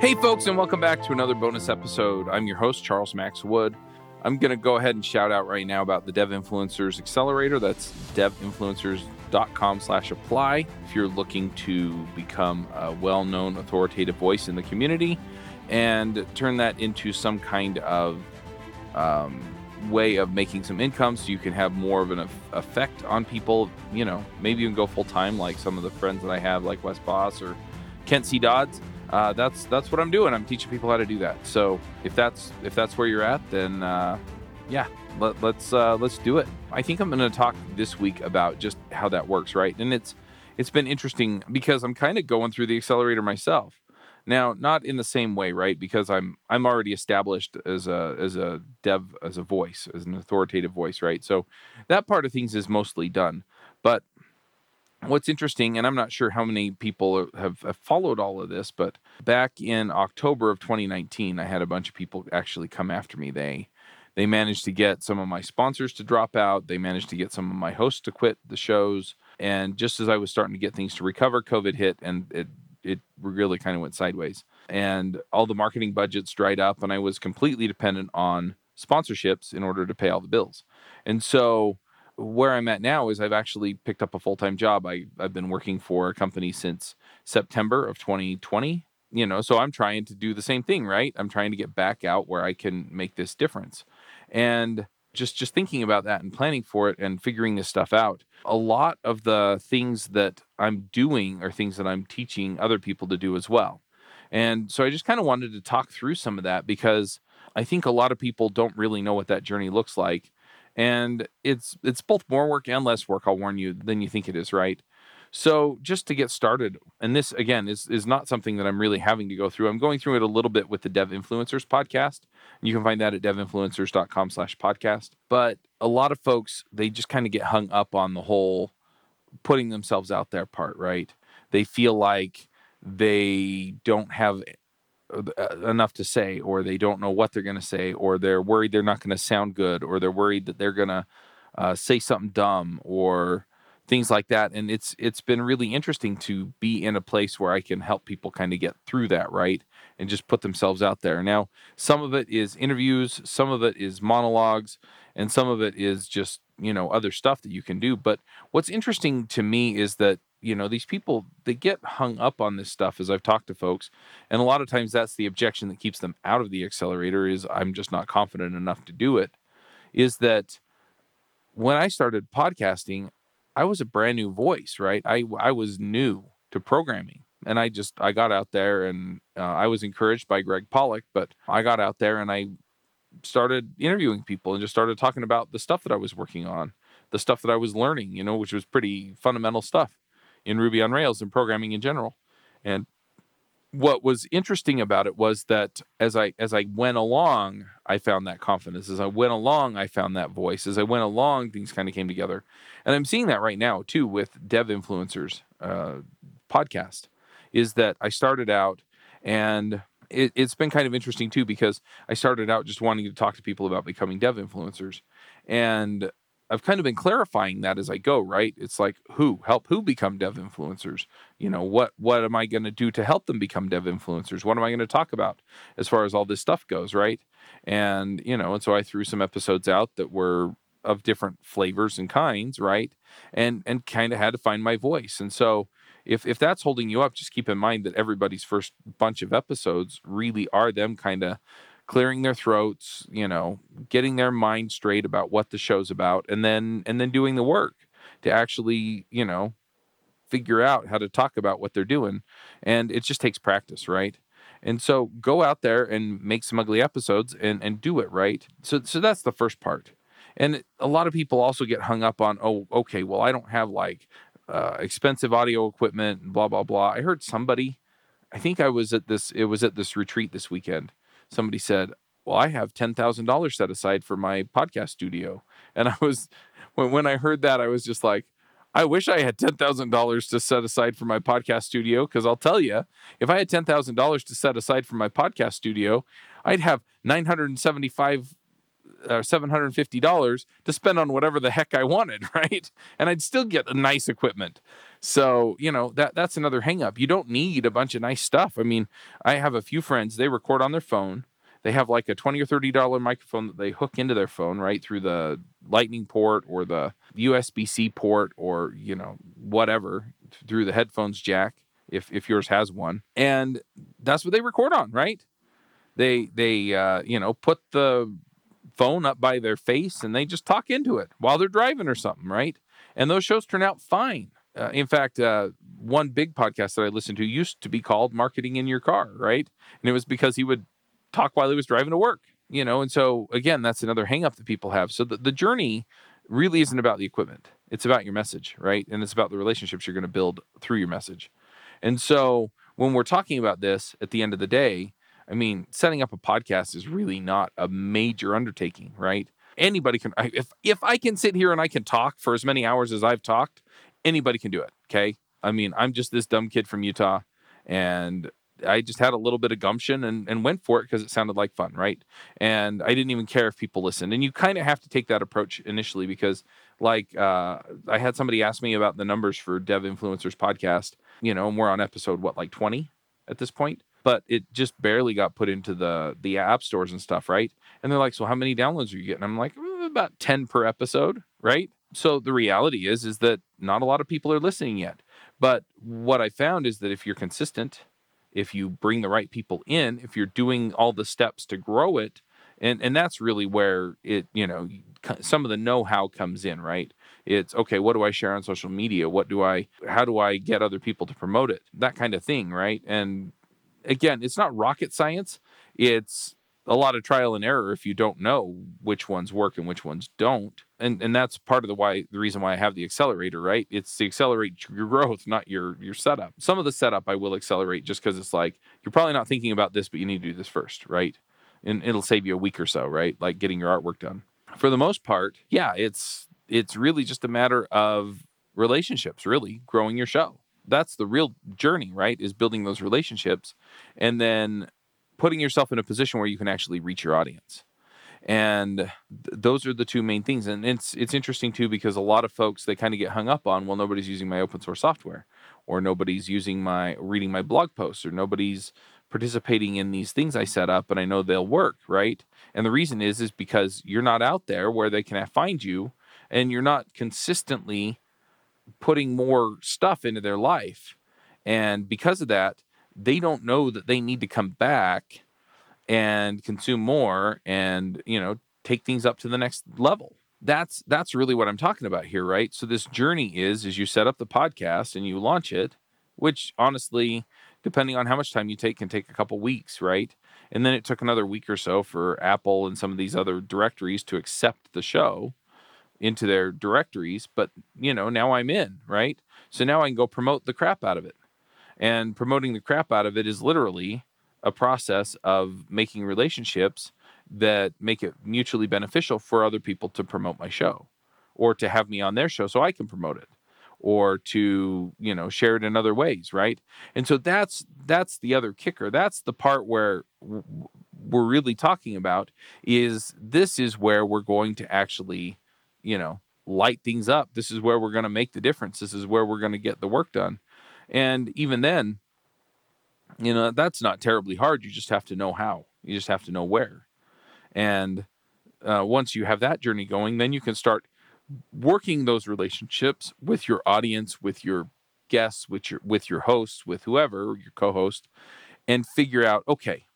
Hey, folks, and welcome back to another bonus episode. I'm your host, Charles Max Wood. I'm going to go ahead and shout out right now about the Dev Influencers Accelerator. That's devinfluencers.com slash apply. If you're looking to become a well-known authoritative voice in the community and turn that into some kind of um, way of making some income so you can have more of an effect on people, you know, maybe even go full-time like some of the friends that I have like Wes Bos or Kent C. Dodds uh, that's that's what I'm doing. I'm teaching people how to do that. So if that's if that's where you're at, then uh, yeah, let, us let's, uh, let's do it. I think I'm going to talk this week about just how that works, right? And it's it's been interesting because I'm kind of going through the accelerator myself. Now, not in the same way, right? Because I'm I'm already established as a as a dev as a voice, as an authoritative voice, right? So that part of things is mostly done. But what's interesting, and I'm not sure how many people have, have, followed all of this, but back in October of 2019, I had a bunch of people actually come after me. They they managed to get some of my sponsors to drop out. They managed to get some of my hosts to quit the shows. And just as I was starting to get things to recover, COVID hit, and it it really kind of went sideways. And all the marketing budgets dried up, and I was completely dependent on sponsorships in order to pay all the bills. And so where I'm at now is I've actually picked up a full time job. I, I've been working for a company since September of 2020. You know, so I'm trying to do the same thing, right? I'm trying to get back out where I can make this difference. And just just thinking about that and planning for it and figuring this stuff out. A lot of the things that I'm doing are things that I'm teaching other people to do as well. And so I just kind of wanted to talk through some of that because I think a lot of people don't really know what that journey looks like and it's it's both more work and less work i'll warn you than you think it is right? So just to get started and this again is is not something that i'm really having to go through i'm going through it a little bit with the dev influencers podcast you can find that at devinfluencers.com slash podcast but a lot of folks they just kind of get hung up on the whole putting themselves out there part right? They feel like they don't have enough to say or they don't know what they're going to say or they're worried they're not going to sound good or they're worried that they're going to uh, say something dumb or things like that and it's it's been really interesting to be in a place where I can help people kind of get through that right and just put themselves out there. Now some of it is interviews some of it is monologues and some of it is just you know other stuff that you can do but what's interesting to me is that you know these people they get hung up on this stuff as i've talked to folks and a lot of times that's the objection that keeps them out of the accelerator is i'm just not confident enough to do it is that when i started podcasting i was a brand new voice right? I i was new to programming and i just i got out there and uh, i was encouraged by Gregg Pollack but i got out there and i started interviewing people and just started talking about the stuff that i was working on the stuff that i was learning you know which was pretty fundamental stuff in Ruby on Rails and programming in general. And what was interesting about it was that as I as I went along, I found that confidence. As I went along, I found that voice. As I went along, things kind of came together. And I'm seeing that right now too with Dev Influencers uh, podcast. Is that I started out and it, has been kind of interesting too because I started out just wanting to talk to people about becoming dev influencers. And I've kind of been clarifying that as I go, right? It's like who help who become dev influencers? You know, what what am I going to do to help them become dev influencers? What am I going to talk about as far as all this stuff goes, right? And, you know, and so I threw some episodes out that were of different flavors and kinds, right? And and kind of had to find my voice. And so if if that's holding you up, just keep in mind that everybody's first bunch of episodes really are them kind of clearing their throats, you know, getting their mind straight about what the show's about and then and then doing the work to actually, you know, figure out how to talk about what they're doing. And it just takes practice, right? And so go out there and make some ugly episodes and and do it, right? So so that's the first part. And a lot of people also get hung up on, oh, okay, well, I don't have like uh, expensive audio equipment and blah blah blah. I heard somebody, I think I was at this, it was at this retreat this weekend, somebody said, well, I have $10,000 set aside for my podcast studio. And I was, when, when I heard that, I was just like, I wish I had $10,000 to set aside for my podcast studio. Cause I'll tell you, if I had $10,000 to set aside for my podcast studio, I'd have 975 uh, or $750 to spend on whatever the heck I wanted, right? And I'd still get a nice equipment. So, you know, that that's another hangup. You don't need a bunch of nice stuff. I mean, I have a few friends, they record on their phone. They have like a 20 or 30 dollar microphone that they hook into their phone right through the lightning port or the USB-C port or, you know, whatever through the headphones jack if if yours has one. And that's what they record on, right? They they uh, you know, put the phone up by their face and they just talk into it while they're driving or something, right? And those shows turn out fine. Uh, in fact, uh, one big podcast that I listened to used to be called Marketing in Your Car, right? And it was because he would talk while he was driving to work, you know? And so, again, that's another hangup that people have. So the, the journey really isn't about the equipment, it's about your message, right? And it's about the relationships you're going to build through your message. And so, when we're talking about this at the end of the day, I mean, setting up a podcast is really not a major undertaking, right? Anybody can if if I can sit here and I can talk for as many hours as I've talked, anybody can do it, okay? I mean, I'm just this dumb kid from Utah and I just had a little bit of gumption and, and went for it because it sounded like fun, right? And I didn't even care if people listened. And you kind of have to take that approach initially because, like, uh, I had somebody ask me about the numbers for Dev Influencers podcast, you know, and we're on episode, what, like 20 at this point? But it just barely got put into the the app stores and stuff, right? And they're like, "So how many downloads are you getting?" I'm like, mm, "About ten per episode, right?" So the reality is, is that not a lot of people are listening yet. But what I found is that if you're consistent if you bring the right people in, if you're doing all the steps to grow it, and and that's really where it you know some of the know-how comes in, right? It's okay, what do I share on social media? What do I how do I get other people to promote it? That kind of thing, right? And again, it's not rocket science. It's a lot of trial and error if you don't know which ones work and which ones don't. And and that's part of the why the reason why I have the accelerator, right? It's to accelerate your growth, not your your setup. Some of the setup I will accelerate just because it's like you're probably not thinking about this, but you need to do this first, right? And it'll save you a week or so, right? Like getting your artwork done. For the most part, yeah, it's it's really just a matter of relationships, really, growing your show. That's the real journey, right? Is building those relationships and then putting yourself in a position where you can actually reach your audience and th- those are the two main things and it's it's interesting too because a lot of folks they kind of get hung up on well nobody's using my open source software or nobody's using my reading my blog posts or nobody's participating in these things I set up and I know they'll work, right? And the reason is is because you're not out there where they can find you and you're not consistently putting more stuff into their life. And because of that, they don't know that they need to come back and consume more and you know take things up to the next level. That's that's really what i'm talking about here right? So this journey is is you set up the podcast and you launch it which honestly depending on how much time you take can take a couple weeks right? And then it took another week or so for apple and some of these other directories to accept the show into their directories but you know now i'm in right? So now i can go promote the crap out of it. And promoting the crap out of it is literally a process of making relationships that make it mutually beneficial for other people to promote my show or to have me on their show so I can promote it or to you know share it in other ways right? And so that's that's the other kicker. That's the part where we're really talking about is this is where we're going to actually you know light things up this is where we're going to make the difference this is where we're going to get the work done and even then, you know, that's not terribly hard. You just have to know how, you just have to know where. And uh, once you have that journey going, then you can start working those relationships with your audience, with your guests, with your with your hosts, with whoever your co-host, and figure out okay,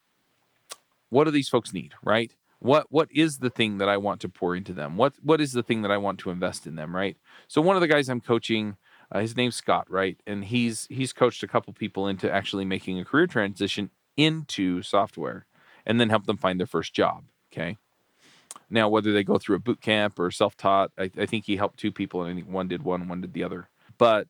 what do these folks need, right? What what is the thing that I want to pour into them? What what is the thing that I want to invest in them, right? So one of the guys I'm coaching uh, his name's Scott, right? And he's he's coached a couple people into actually making a career transition into software, and then help them find their first job. Okay. Now, whether they go through a boot camp or self-taught, I, I think he helped two people, and I think one did one, one did the other. But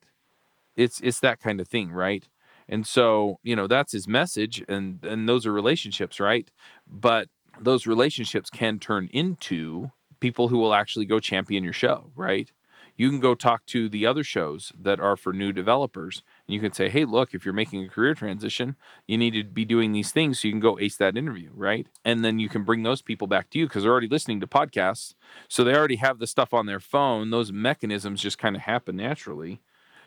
it's it's that kind of thing, right? And so you know that's his message, and and those are relationships, right? But those relationships can turn into people who will actually go champion your show, right? you can go talk to the other shows that are for new developers. And you can say, hey, look, if you're making a career transition, you need to be doing these things so you can go ace that interview, right? And then you can bring those people back to you because they're already listening to podcasts. So they already have the stuff on their phone. Those mechanisms just kind of happen naturally.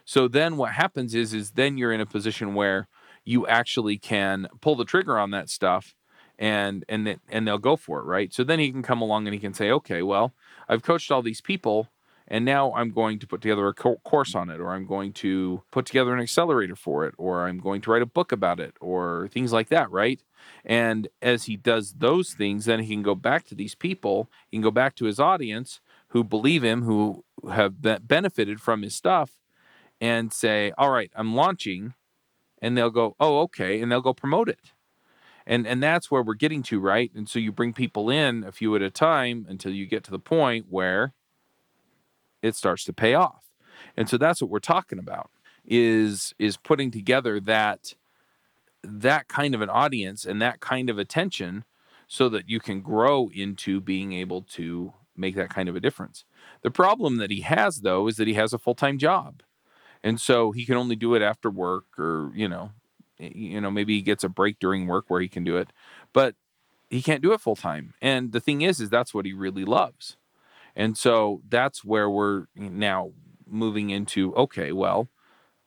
So then what happens is is then you're in a position where you actually can pull the trigger on that stuff and and it, and they'll go for it, right? So then he can come along and he can say, "Okay, well, I've coached all these people and now I'm going to put together a co- course on it or I'm going to put together an accelerator for it or I'm going to write a book about it or things like that, right? And as he does those things, then he can go back to these people, he can go back to his audience who believe him, who have benefited from his stuff and say, "All right, I'm launching." And they'll go, "Oh, okay." And they'll go promote it and and that's where we're getting to right? And so you bring people in a few at a time until you get to the point where it starts to pay off. And so that's what we're talking about is is putting together that that kind of an audience and that kind of attention so that you can grow into being able to make that kind of a difference. The problem that he has though is that he has a full-time job. And so he can only do it after work or you know you know maybe he gets a break during work where he can do it but he can't do it full time. And the thing is is that's what he really loves. And so that's where we're now moving into okay well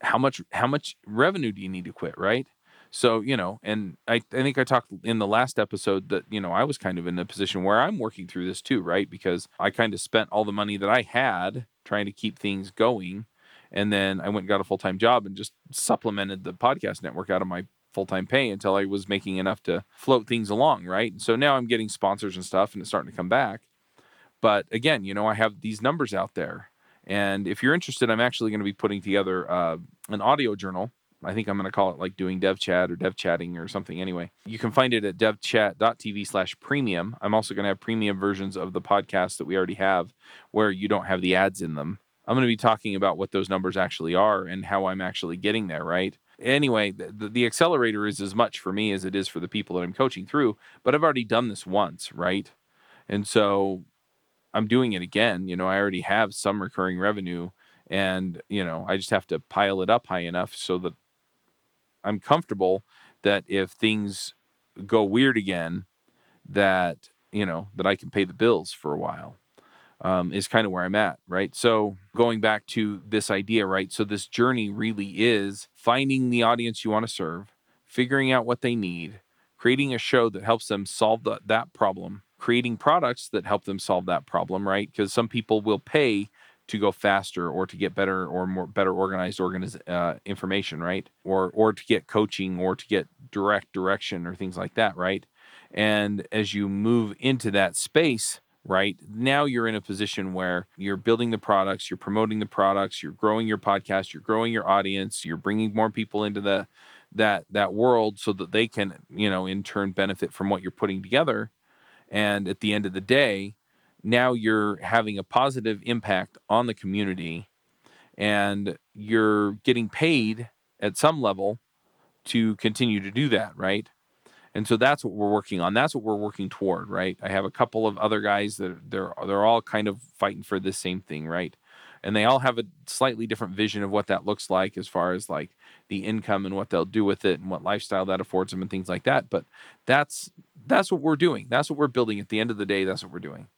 how much how much revenue do you need to quit right? So you know and I, I think i talked in the last episode that you know i was kind of in a position where i'm working through this too right? Because i kind of spent all the money that i had trying to keep things going and then I went and got a full time job and just supplemented the podcast network out of my full time pay until I was making enough to float things along, right? So now I'm getting sponsors and stuff and it's starting to come back. But again, you know, I have these numbers out there. And if you're interested, I'm actually going to be putting together uh, an audio journal. I think I'm going to call it like doing dev chat or dev chatting or something anyway. You can find it at devchat.tv slash premium. I'm also going to have premium versions of the podcast that we already have where you don't have the ads in them. I'm going to be talking about what those numbers actually are and how I'm actually getting there, right? Anyway, the, the accelerator is as much for me as it is for the people that I'm coaching through, but I've already done this once, right? And so I'm doing it again. You know, I already have some recurring revenue and, you know, I just have to pile it up high enough so that I'm comfortable that if things go weird again, that, you know, that I can pay the bills for a while um, is kind of where I'm at, right? So going back to this idea, right? So this journey really is finding the audience you want to serve, figuring out what they need, creating a show that helps them solve the, that problem, creating products that help them solve that problem, right? Because some people will pay to go faster or to get better or more better organized organiz- uh, information, right? Or or to get coaching or to get direct direction or things like that, right? And as you move into that space, right? Now you're in a position where you're building the products, you're promoting the products, you're growing your podcast, you're growing your audience, you're bringing more people into the that that world so that they can, you know, in turn benefit from what you're putting together. And at the end of the day, now you're having a positive impact on the community and you're getting paid at some level to continue to do that, right? And so that's what we're working on. That's what we're working toward right? I have a couple of other guys that they're they're all kind of fighting for the same thing right? And they all have a slightly different vision of what that looks like as far as like the income and what they'll do with it and what lifestyle that affords them and things like that. But that's that's what we're doing. That's what we're building. At the end of the day that's what we're doing.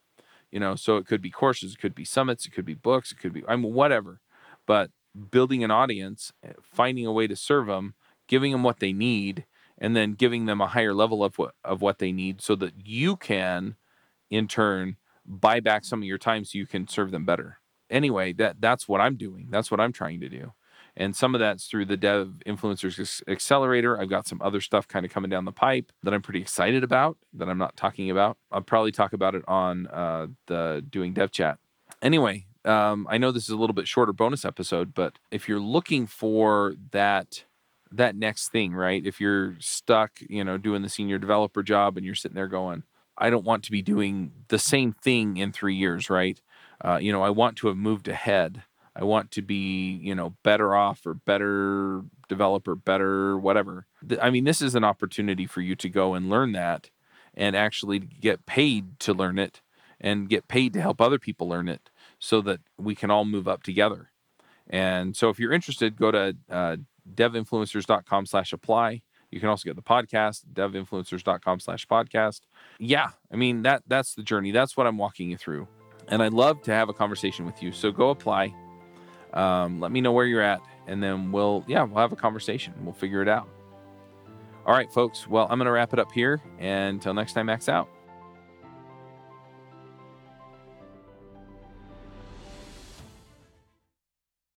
You know so it could be courses it could be summits it could be books it could be i mean whatever. But building an audience eh, finding a way to serve them giving them what they need and then giving them a higher level of what of what they need so that you can in turn buy back some of your time so you can serve them better. Anyway that that's what i'm doing. That's what i'm trying to do. And some of that's through the dev influencers accelerator. I've got some other stuff kind of coming down the pipe that i'm pretty excited about that i'm not talking about. I'll probably talk about it on uh, the doing dev chat. Anyway um, i know this is a little bit shorter bonus episode but if you're looking for that that next thing, right? If you're stuck, you know, doing the senior developer job and you're sitting there going, I don't want to be doing the same thing in three years, right? Uh, you know, I want to have moved ahead. I want to be, you know, better off or better developer, better whatever. I mean, this is an opportunity for you to go and learn that and actually get paid to learn it and get paid to help other people learn it so that we can all move up together. And so if you're interested, go to uh, devinfluencers.com slash apply. You can also get the podcast, devinfluencers.com slash podcast. Yeah, I mean, that that's the journey. That's what I'm walking you through. And I'd love to have a conversation with you. So go apply. Um, let me know where you're at. And then we'll, yeah, we'll have a conversation. We'll figure it out. All right, folks. Well, I'm to wrap it up here. And until next time, Max out.